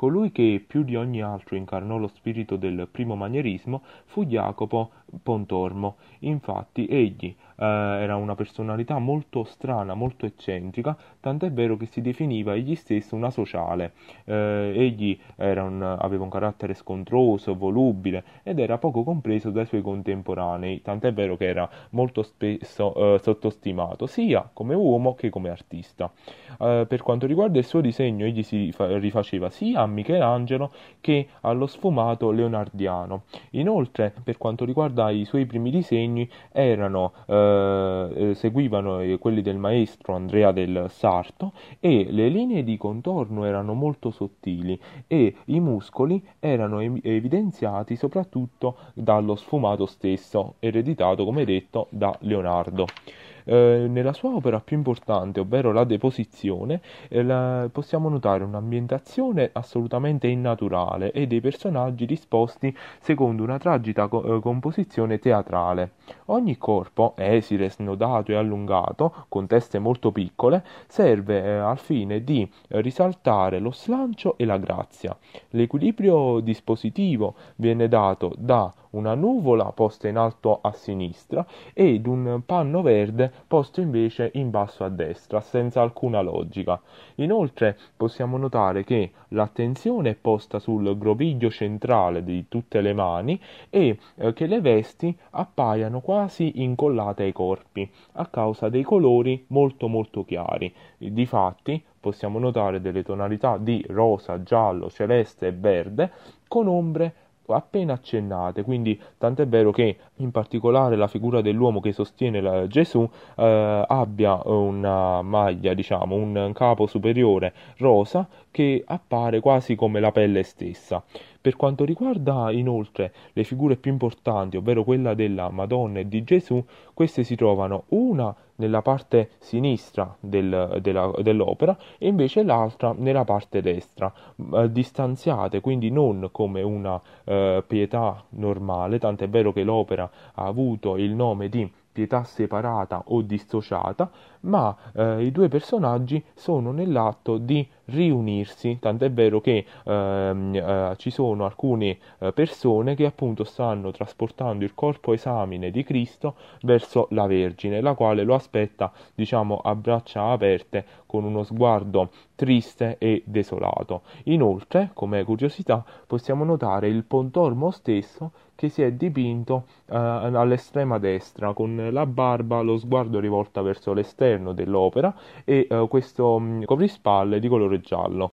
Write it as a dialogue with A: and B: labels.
A: Colui che più di ogni altro incarnò lo spirito del primo manierismo fu Jacopo Pontormo. Infatti egli eh, era una personalità molto strana, molto eccentrica, tant'è vero che si definiva egli stesso una sociale. Eh, egli un, aveva un carattere scontroso, volubile ed era poco compreso dai suoi contemporanei, tant'è vero che era molto spesso eh, sottostimato sia come uomo che come artista. Eh, per quanto riguarda il suo disegno, egli si rifaceva sia a Michelangelo che allo sfumato leonardiano. Inoltre, per quanto riguarda i suoi primi disegni, erano, eh, eh seguivano eh, quelli del maestro Andrea del Sarto e le linee di contorno erano molto sottili e i muscoli erano evidenziati soprattutto dallo sfumato stesso, ereditato come detto da Leonardo. Eh, nella sua opera più importante, ovvero la Deposizione, eh, la, possiamo notare un'ambientazione assolutamente innaturale e dei personaggi disposti secondo una tragica co- eh, composizione teatrale. Ogni corpo, esile, snodato e allungato, con teste molto piccole, serve eh, al fine di risaltare lo slancio e la grazia. L'equilibrio dispositivo viene dato da una nuvola posta in alto a sinistra ed un panno verde posto invece in basso a destra, senza alcuna logica. Inoltre possiamo notare che l'attenzione è posta sul groviglio centrale di tutte le mani e eh, che le vesti appaiano quasi incollate ai corpi, a causa dei colori molto molto chiari. Difatti possiamo notare delle tonalità di rosa, giallo, celeste e verde con ombre appena accennate, quindi tant'è vero che in particolare la figura dell'uomo che sostiene la, Gesù eh, abbia una maglia, diciamo, un capo superiore rosa che appare quasi come la pelle stessa. Per quanto riguarda inoltre le figure più importanti, ovvero quella della Madonna e di Gesù, queste si trovano una nella parte sinistra del, della, dell'opera e invece l'altra nella parte destra, eh, distanziate, quindi non come una eh, pietà normale, tant'è vero che l'opera ha avuto il nome di pietà separata o dissociata, ma eh, i due personaggi sono nell'atto di riunirsi, tant'è vero che ehm, eh, ci sono alcune eh, persone che appunto stanno trasportando il corpo esamine di Cristo verso la Vergine, la quale lo aspetta, diciamo, a braccia aperte con uno sguardo triste e desolato. Inoltre, come curiosità, possiamo notare il pontormo stesso che si è dipinto eh, all'estrema destra con la barba, lo sguardo rivolto verso l'esterno dell'opera e eh, questo mh, mm, coprispalle di colore giallo.